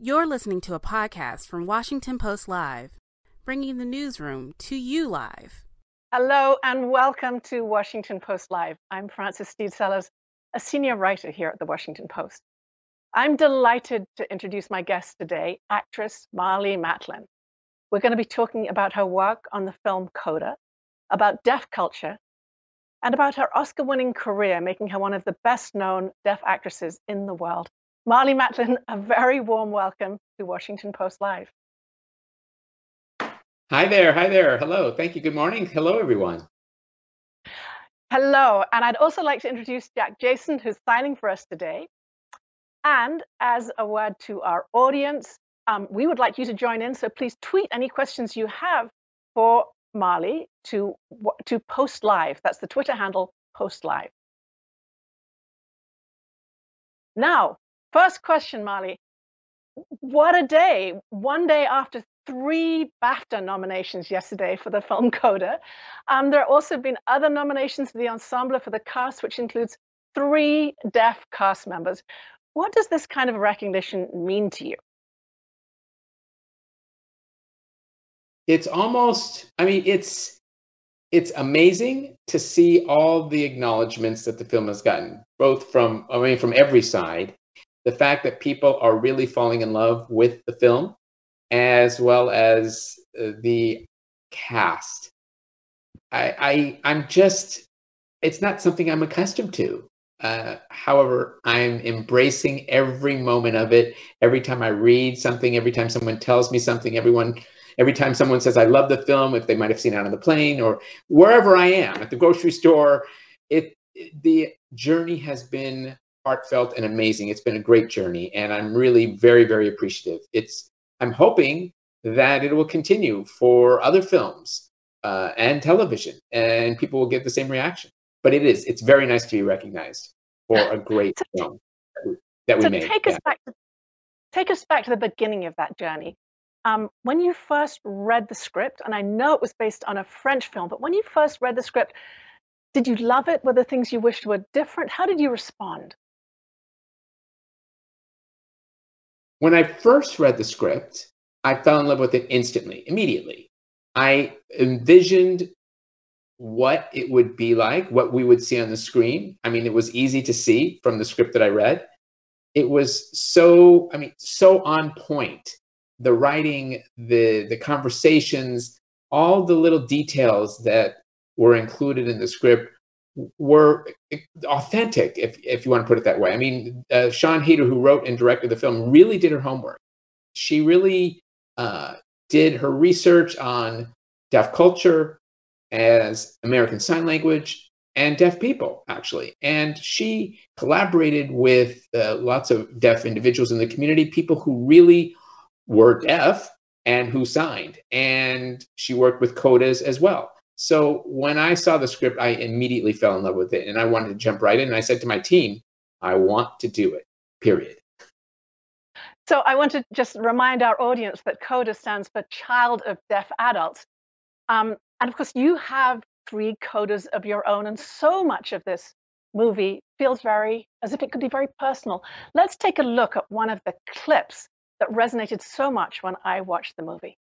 You're listening to a podcast from Washington Post Live, bringing the newsroom to you live. Hello and welcome to Washington Post Live. I'm Frances Stead Sellers, a senior writer here at the Washington Post. I'm delighted to introduce my guest today, actress Marlee Matlin. We're going to be talking about her work on the film Coda, about deaf culture, and about her Oscar winning career, making her one of the best known deaf actresses in the world. Marlee Matlin, a very warm welcome to Washington Post Live. Hi there. Hi there. Hello. Thank you. Good morning. Hello, everyone. Hello. And I'd also like to introduce Jack Jason, who's signing for us today. And as a word to our audience, um, we would like you to join in. So please tweet any questions you have for Marlee to, to Post Live. That's the Twitter handle, Post Live. Now, first question, Marlee. What a day. One day after three BAFTA nominations yesterday for the film Coda. Um, there have also been other nominations for the ensemble for the cast, which includes three deaf cast members. What does this kind of recognition mean to you? It's almost, I mean, it's it's amazing to see all the acknowledgments that the film has gotten, both from I mean from every side. The fact that people are really falling in love with the film, as well as uh, the cast. I, I I'm just it's not something I'm accustomed to. Uh, however, I'm embracing every moment of it. Every time I read something, every time someone tells me something, everyone, every time someone says I love the film, if they might have seen it on the plane or wherever I am at the grocery store, it the journey has been heartfelt and amazing. It's been a great journey, and I'm really very very appreciative. It's I'm hoping that it will continue for other films uh, and television, and people will get the same reaction but it is it's very nice to be recognized for a great film that we so made. Take us back to take us back to the beginning of that journey. Um, when you first read the script, and I know it was based on a French film, but when you first read the script, did you love it? Were there things you wished were different? How did you respond? When I first read the script, I fell in love with it instantly, immediately. I envisioned what it would be like, what we would see on the screen. I mean, it was easy to see from the script that I read. It was so, I mean, so on point. The writing, the the conversations, all the little details that were included in the script were authentic, if if you want to put it that way. I mean, uh, Siân Heder, who wrote and directed the film, really did her homework. She really uh, did her research on deaf culture, as American Sign Language and deaf people, actually. And she collaborated with uh, lots of deaf individuals in the community, people who really were deaf and who signed. And she worked with CODAs as well. So when I saw the script, I immediately fell in love with it and I wanted to jump right in. And I said to my team, I want to do it, period. So I want to just remind our audience that CODA stands for Child of Deaf Adults. Um, and of course, you have three codas of your own, and so much of this movie feels very as if it could be very personal. Let's take a look at one of the clips that resonated so much when I watched the movie.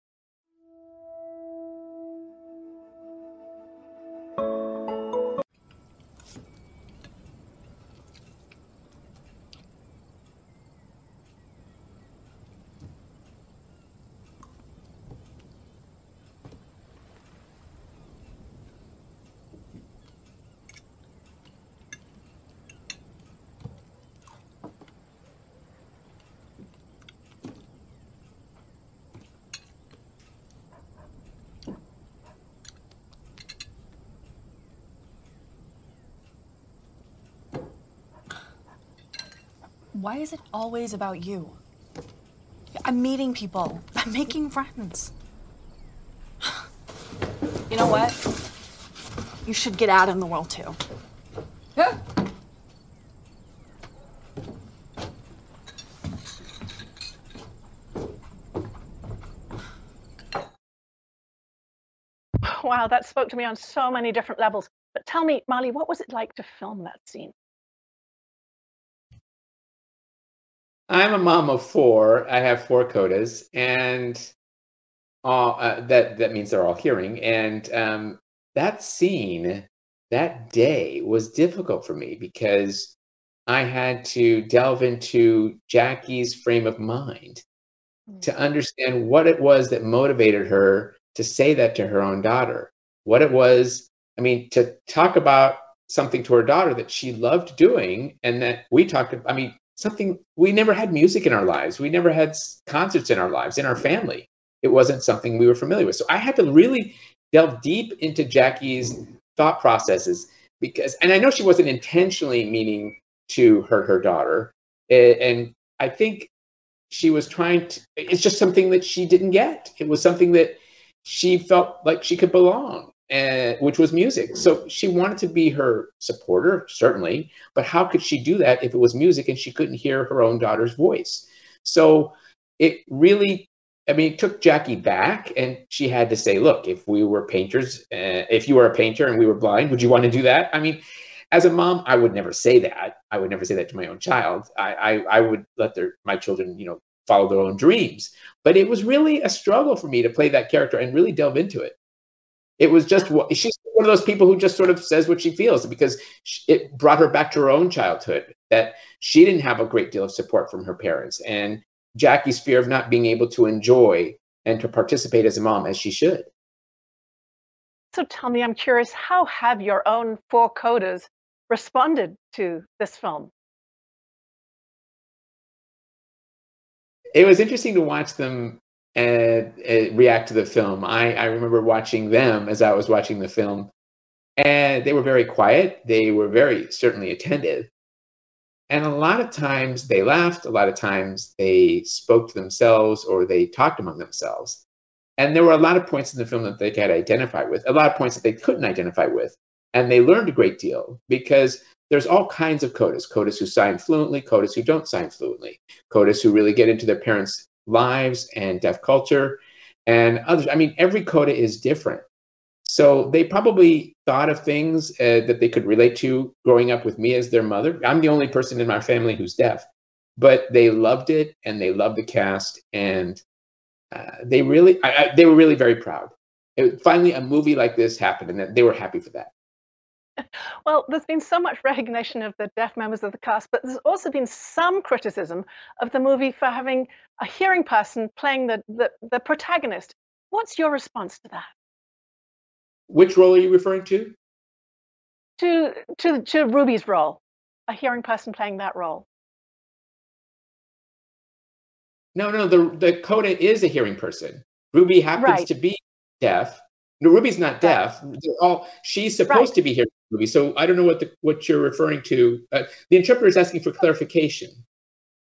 Why is it always about you? I'm meeting people. I'm making friends. You know what? You should get out in the world too. Yeah. Wow, that spoke to me on so many different levels. But tell me, Marlee, what was it like to film that scene? I'm a mom of four. I have four codas, and all, uh, that that means they're all hearing. And um, that scene, that day, was difficult for me because I had to delve into Jackie's frame of mind to understand what it was that motivated her to say that to her own daughter. What it was, I mean, to talk about something to her daughter that she loved doing and that we talked about. I mean, something we never had music in our lives. We never had concerts in our lives, in our family. It wasn't something we were familiar with. So I had to really delve deep into Jackie's thought processes because, and I know she wasn't intentionally meaning to hurt her daughter. And I think she was trying to, it's just something that she didn't get. It was something that she felt like she could belong and, which was music. So she wanted to be her supporter, certainly, but how could she do that if it was music and she couldn't hear her own daughter's voice? So it really, I mean, it took Jackie back, and she had to say, "Look, if we were painters, uh, if you were a painter and we were blind, would you want to do that?" I mean. As a mom, I would never say that. I would never say that to my own child. I, I, I would let their my children, you know, follow their own dreams. But it was really a struggle for me to play that character and really delve into it. It was just what she's one of those people who just sort of says what she feels because it brought her back to her own childhood that she didn't have a great deal of support from her parents and Jackie's fear of not being able to enjoy and to participate as a mom as she should. So tell me, I'm curious, how have your own four codas responded to this film? It was interesting to watch them and, and react to the film. I, I remember watching them as I was watching the film, and they were very quiet. They were very certainly attentive. And a lot of times they laughed, a lot of times they spoke to themselves or they talked among themselves. And there were a lot of points in the film that they could identify with, a lot of points that they couldn't identify with. And they learned a great deal because there's all kinds of codas codas who sign fluently, codas who don't sign fluently, codas who really get into their parents' lives and deaf culture and others. I mean, every coda is different. So they probably thought of things uh, that they could relate to growing up with me as their mother. I'm the only person in my family who's deaf, but they loved it and they loved the cast and uh, they really, I, I, they were really very proud. It, finally, a movie like this happened and they were happy for that. Well, there's been so much recognition of the deaf members of the cast, but there's also been some criticism of the movie for having a hearing person playing the, the, the protagonist. What's your response to that? Which role are you referring to? To, to, to Ruby's role, a hearing person playing that role. No, no, the, the coda is a hearing person. Ruby happens right. to be deaf. No, Ruby's not deaf. They're all she's supposed right. to be hearing movie. So I don't know what the, what you're referring to. Uh, the interpreter is asking for clarification.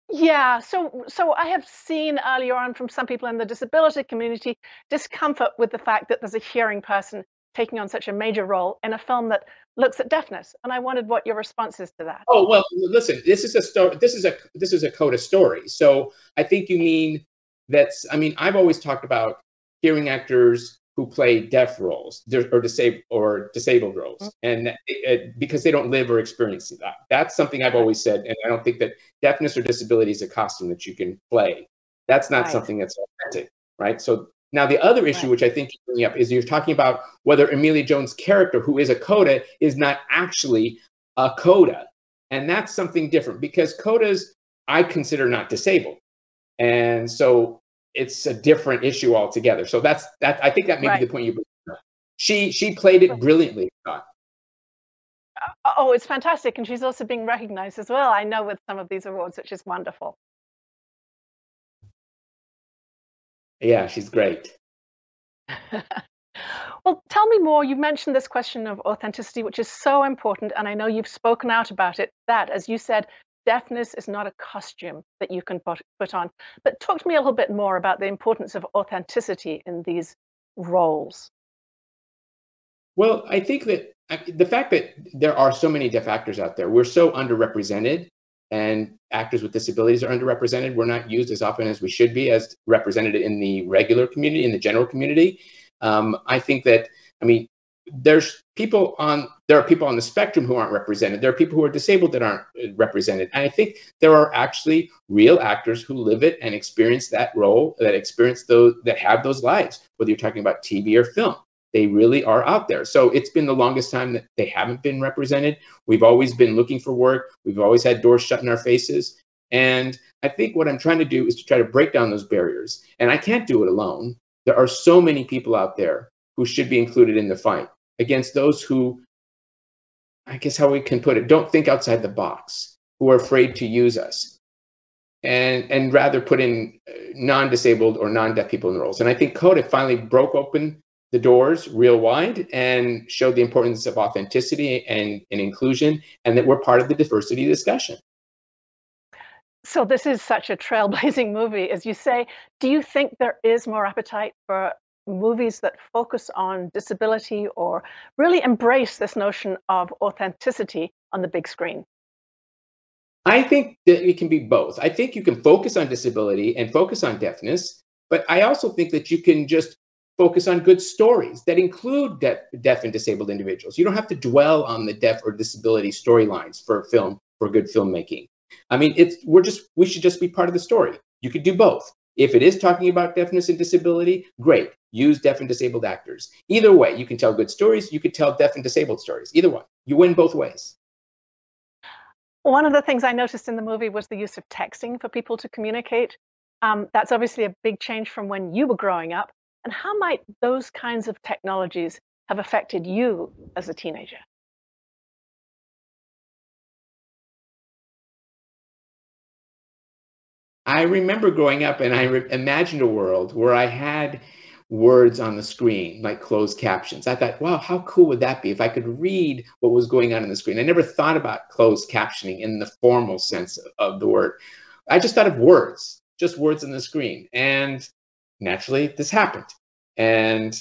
Yeah, so so I have seen earlier on from some people in the disability community discomfort with the fact that there's a hearing person taking on such a major role in a film that looks at deafness, and I wondered what your response is to that. Oh well, listen, this is a story. This is a this is a coda story. So I think you mean that's. I mean, I've always talked about hearing actors who play deaf roles or disabled or disabled roles, mm-hmm. and it, it, because they don't live or experience that. That's something I've always said, and I don't think that deafness or disability is a costume that you can play. That's not right. something that's authentic, right? So now the other issue, right. which I think you're bringing up, is you're talking about whether Emilia Jones' character, who is a coda, is not actually a coda, and that's something different because codas I consider not disabled, and so it's a different issue altogether. So that's that. I think that may right. be the point you. She she played it brilliantly. Uh, oh, it's fantastic, and she's also being recognised as well. I know with some of these awards, which is wonderful. Yeah, she's great. well, tell me more. You mentioned this question of authenticity, which is so important, and I know you've spoken out about it. That, as you said, deafness is not a costume that you can put, on. But talk to me a little bit more about the importance of authenticity in these roles. Well, I think that the fact that there are so many deaf actors out there, we're so underrepresented, and actors with disabilities are underrepresented. We're not used as often as we should be as represented in the regular community, in the general community. Um, I think that, I mean, there's people on there are people on the spectrum who aren't represented. There are people who are disabled that aren't uh, represented. And i think there are actually real actors who live it and experience that role that experience those that have those lives whether you're talking about tv or film. They really are out there. So it's been the longest time that they haven't been represented. We've always been looking for work. We've always had doors shut in our faces. And i think what i'm trying to do is to try to break down those barriers. And i can't do it alone. There are so many people out there who should be included in the fight against those who, I guess how we can put it, don't think outside the box, who are afraid to use us, and and rather put in uh, non-disabled or non-deaf people in roles. And I think CODA finally broke open the doors real wide and showed the importance of authenticity and, and inclusion, and that we're part of the diversity discussion. So this is such a trailblazing movie, as you say. Do you think there is more appetite for movies that focus on disability or really embrace this notion of authenticity on the big screen? I think that it can be both. I think you can focus on disability and focus on deafness, but I also think that you can just focus on good stories that include deaf, deaf and disabled individuals. You don't have to dwell on the deaf or disability storylines for film for good filmmaking. I mean, it's we're just we should just be part of the story. You could do both. If it is talking about deafness and disability, great. Use deaf and disabled actors. Either way, you can tell good stories. You could tell deaf and disabled stories. Either one. You win both ways. One of the things I noticed in the movie was the use of texting for people to communicate. Um, that's obviously a big change from when you were growing up. And how might those kinds of technologies have affected you as a teenager? I remember growing up and I re- imagined a world where I had words on the screen, like closed captions. I thought, wow, how cool would that be if I could read what was going on in the screen? I never thought about closed captioning in the formal sense of the word. I just thought of words, just words on the screen. And naturally, this happened. And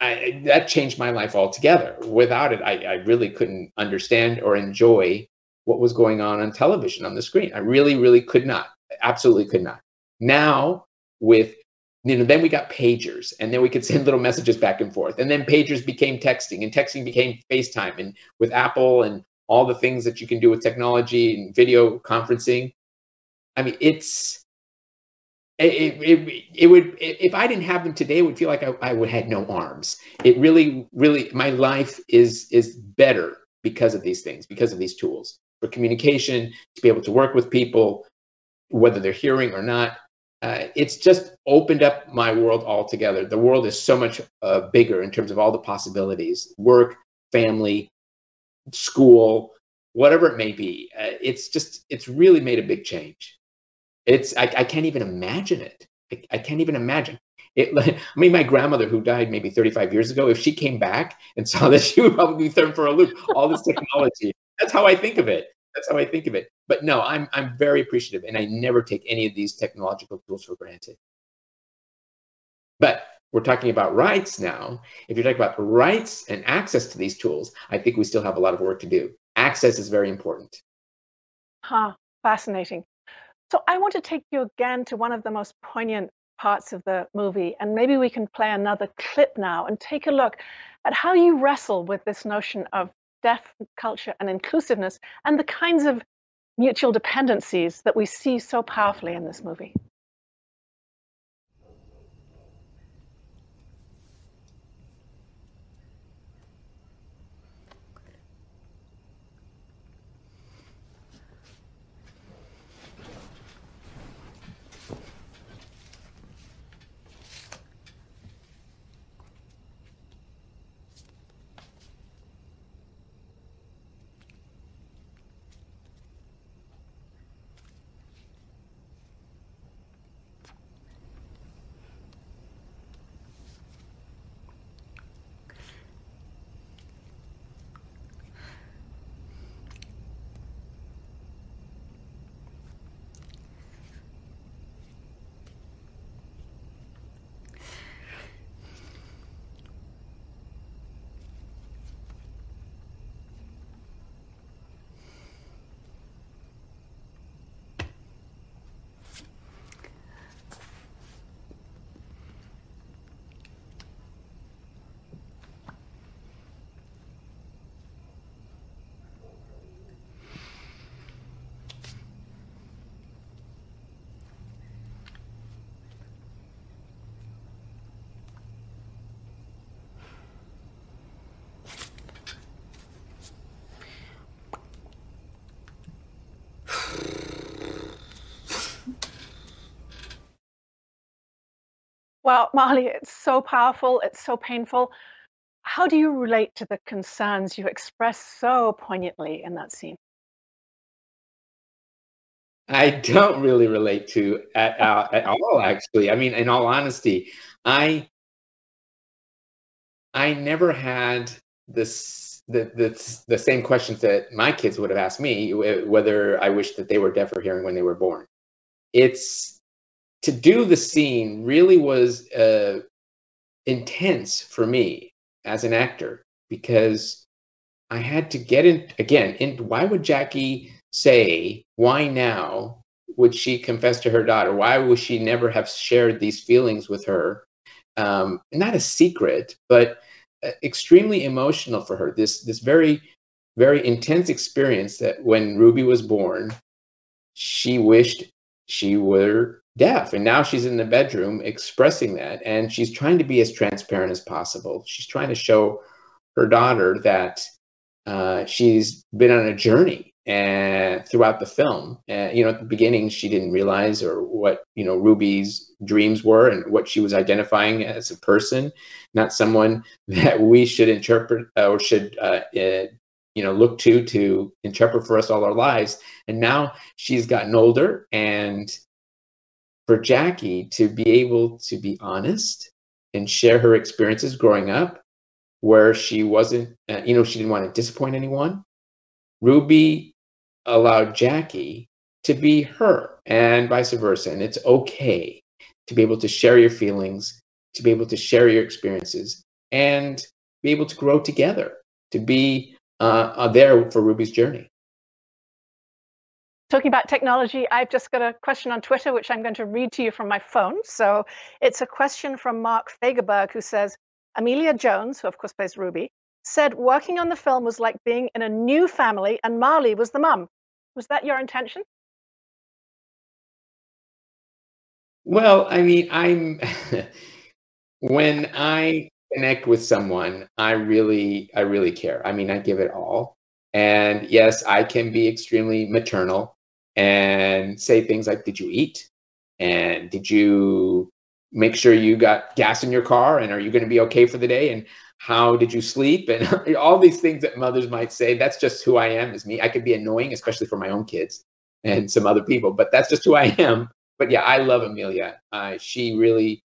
I, that changed my life altogether. Without it, I, I really couldn't understand or enjoy what was going on on television on the screen. I really, really could not absolutely could not. Now with you know, then we got pagers, and then we could send little messages back and forth, and then pagers became texting, and texting became FaceTime, and with Apple and all the things that you can do with technology and video conferencing. I mean, it's it, it, it would if I didn't have them today, it would feel like I, I would had no arms. It really, really, my life is is better because of these things, because of these tools for communication, to be able to work with people, whether they're hearing or not. Uh, it's just opened up my world altogether. The world is so much uh, bigger in terms of all the possibilities work, family, school, whatever it may be. Uh, it's just, it's really made a big change. It's, I, I can't even imagine it. I, I can't even imagine. It, I mean, my grandmother, who died maybe 35 years ago, if she came back and saw this, she would probably be thrown for a loop. All this technology. That's how I think of it. That's how I think of it. But no, I'm I'm very appreciative, and I never take any of these technological tools for granted. But we're talking about rights now. If you're talking about rights and access to these tools, I think we still have a lot of work to do. Access is very important. Huh, fascinating. So I want to take you again to one of the most poignant parts of the movie, and maybe we can play another clip now and take a look at how you wrestle with this notion of deaf culture and inclusiveness and the kinds of mutual dependencies that we see so powerfully in this movie. Well, Marlee, it's so powerful, it's so painful. How do you relate to the concerns you express so poignantly in that scene? I don't really relate to at, uh, at all, actually. I mean, in all honesty, I I never had this the, the the same questions that my kids would have asked me whether I wish that they were deaf or hearing when they were born. It's to do the scene really was uh, intense for me as an actor because I had to get in again. In why would Jackie say why now would she confess to her daughter? Why would she never have shared these feelings with her? Um, not a secret, but uh, extremely emotional for her. This this very very intense experience that when Ruby was born, she wished she were deaf. And now she's in the bedroom expressing that. And she's trying to be as transparent as possible. She's trying to show her daughter that uh, she's been on a journey and throughout the film. And you know at the beginning she didn't realize or what you know ruby's dreams were and what she was identifying as a person not someone that we should interpret uh, or should uh, uh, you know look to to interpret for us all our lives. And now she's gotten older and for Jackie to be able to be honest and share her experiences growing up where she wasn't, uh, you know, she didn't want to disappoint anyone. Ruby allowed Jackie to be her and vice versa. And it's okay to be able to share your feelings, to be able to share your experiences, and be able to grow together, to be uh, uh there for Ruby's journey. Talking about technology, I've just got a question on Twitter, which I'm going to read to you from my phone. So it's a question from Mark Fagerberg, who says Emilia Jones, who of course plays Ruby, said working on the film was like being in a new family and Marlee was the mum. Was that your intention? Well, I mean, I'm when I connect with someone, I really I really care. I mean, I give it all. And yes, I can be extremely maternal and say things like, Did you eat? And did you make sure you got gas in your car? And are you going to be okay for the day? And how did you sleep? And all these things that mothers might say. That's just who I am as me. I could be annoying, especially for my own kids and some other people, but that's just who I am. But yeah, I love Emilia. Uh, she really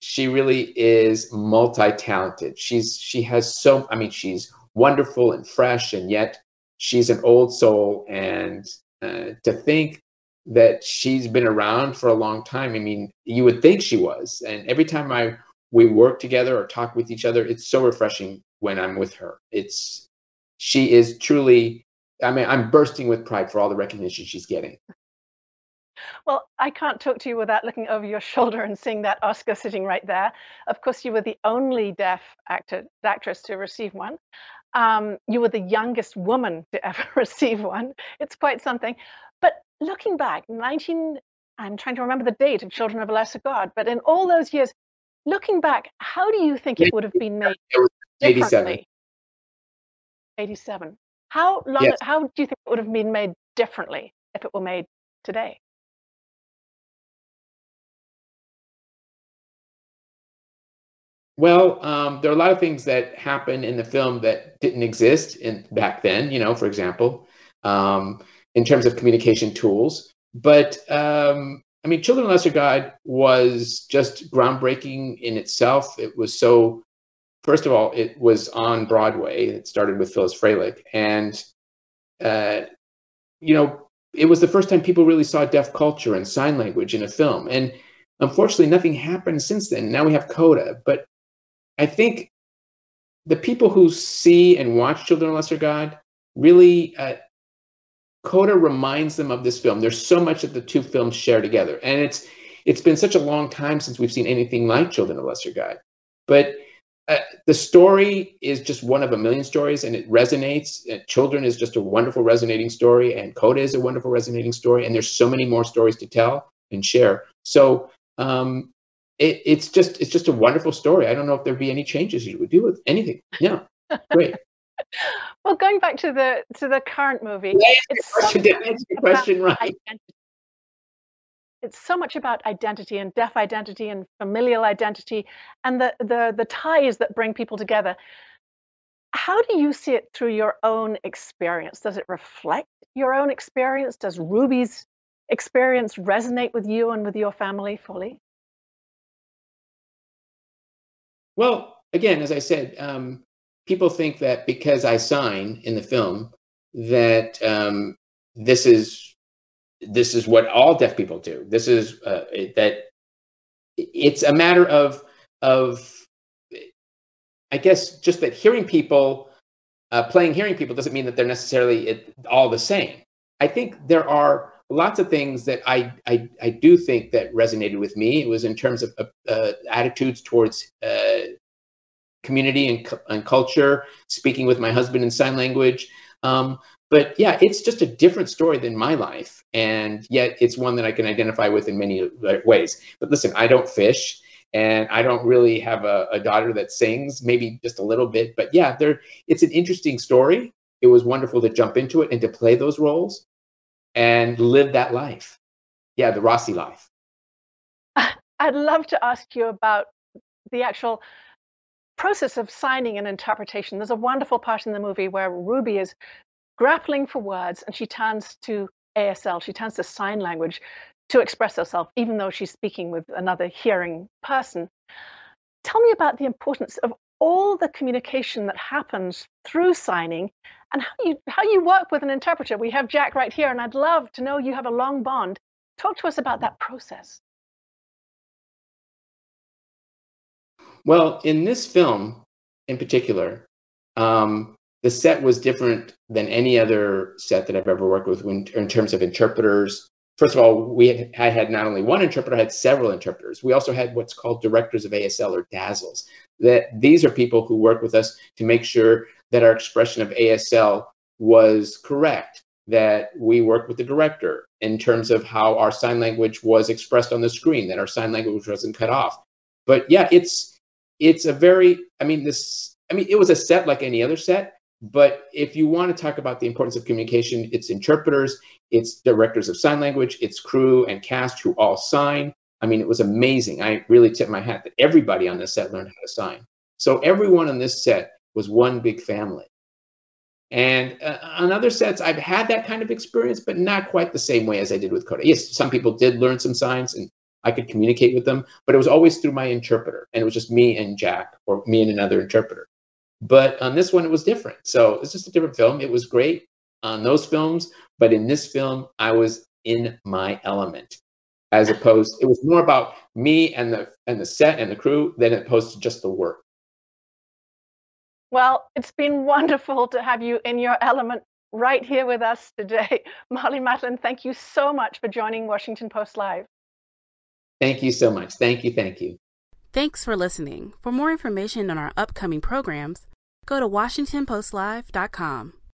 she really is multi-talented. She's she has so I mean she's wonderful and fresh and yet she's an old soul and uh, to think that she's been around for a long time i mean you would think she was and every time i we work together or talk with each other it's so refreshing when i'm with her it's she is truly i mean i'm bursting with pride for all the recognition she's getting well, I can't talk to you without looking over your shoulder and seeing that Oscar sitting right there. Of course, you were the only deaf actor, actress to receive one. Um, you were the youngest woman to ever receive one. It's quite something. But looking back, 19, I'm trying to remember the date of Children of a Lesser God, but in all those years, looking back, how do you think it would have been made differently? 87. How long? Yes. How do you think it would have been made differently if it were made today? Well, um, there are a lot of things that happen in the film that didn't exist in back then. You know, for example, um, in terms of communication tools. But um, I mean, Children of Lesser God was just groundbreaking in itself. It was so. First of all, it was on Broadway. It started with Phyllis Frelich, and uh, you know, it was the first time people really saw deaf culture and sign language in a film. And unfortunately, nothing happened since then. Now we have Coda, but I think the people who see and watch Children of Lesser God really, uh, Coda reminds them of this film. There's so much that the two films share together, and it's it's been such a long time since we've seen anything like Children of Lesser God. But uh, the story is just one of a million stories, and it resonates. Uh, Children is just a wonderful resonating story, and Coda is a wonderful resonating story, and there's so many more stories to tell and share. So um, it, it's just it's just a wonderful story. I don't know if there'd be any changes you would do with anything. Yeah, great. well, going back to the to the current movie, yeah, it's question, answer your question right. Identity. it's so much about identity and deaf identity and familial identity and the, the, the ties that bring people together. How do you see it through your own experience? Does it reflect your own experience? Does Ruby's experience resonate with you and with your family fully? Well, again, as I said, um, people think that because I sign in the film, that um, this is this is what all deaf people do. This is uh, that it's a matter of of I guess just that hearing people uh, playing hearing people doesn't mean that they're necessarily all the same. I think there are lots of things that I I, I do think that resonated with me. It was in terms of uh, attitudes towards uh, community and, and culture, speaking with my husband in sign language. Um, but yeah, it's just a different story than my life. And yet it's one that I can identify with in many ways. But listen, I don't fish and I don't really have a, a daughter that sings, maybe just a little bit. But yeah, there, it's an interesting story. It was wonderful to jump into it and to play those roles and live that life. Yeah, the Rossi life. I'd love to ask you about the actual process of signing an interpretation. There's a wonderful part in the movie where Ruby is grappling for words and she turns to ASL, she turns to sign language to express herself, even though she's speaking with another hearing person. Tell me about the importance of all the communication that happens through signing and how you how you work with an interpreter. We have Jack right here, and I'd love to know you have a long bond. Talk to us about that process. Well, in this film in particular, um, the set was different than any other set that I've ever worked with in, in terms of interpreters. First of all, we had, I had not only one interpreter, I had several interpreters. We also had what's called directors of ASL or DASLs. That these are people who work with us to make sure that our expression of ASL was correct, that we worked with the director in terms of how our sign language was expressed on the screen, that our sign language wasn't cut off. But yeah, it's it's a very, I mean, this, I mean, it was a set like any other set, but if you want to talk about the importance of communication, it's interpreters, it's directors of sign language, it's crew and cast who all sign. I mean, it was amazing. I really tip my hat that everybody on this set learned how to sign. So everyone on this set was one big family. And uh, on other sets, I've had that kind of experience, but not quite the same way as I did with Coda. Yes, some people did learn some signs, and I could communicate with them, but it was always through my interpreter. And it was just me and Jack or me and another interpreter. But on this one, it was different. So it's just a different film. It was great on those films, but in this film, I was in my element. As opposed, it was more about me and the and the set and the crew than it opposed to just the work. Well, it's been wonderful to have you in your element right here with us today. Marlee Matlin, thank you so much for joining Washington Post Live. Thank you so much. Thank you. Thank you. Thanks for listening. For more information on our upcoming programs, go to WashingtonPostLive.com.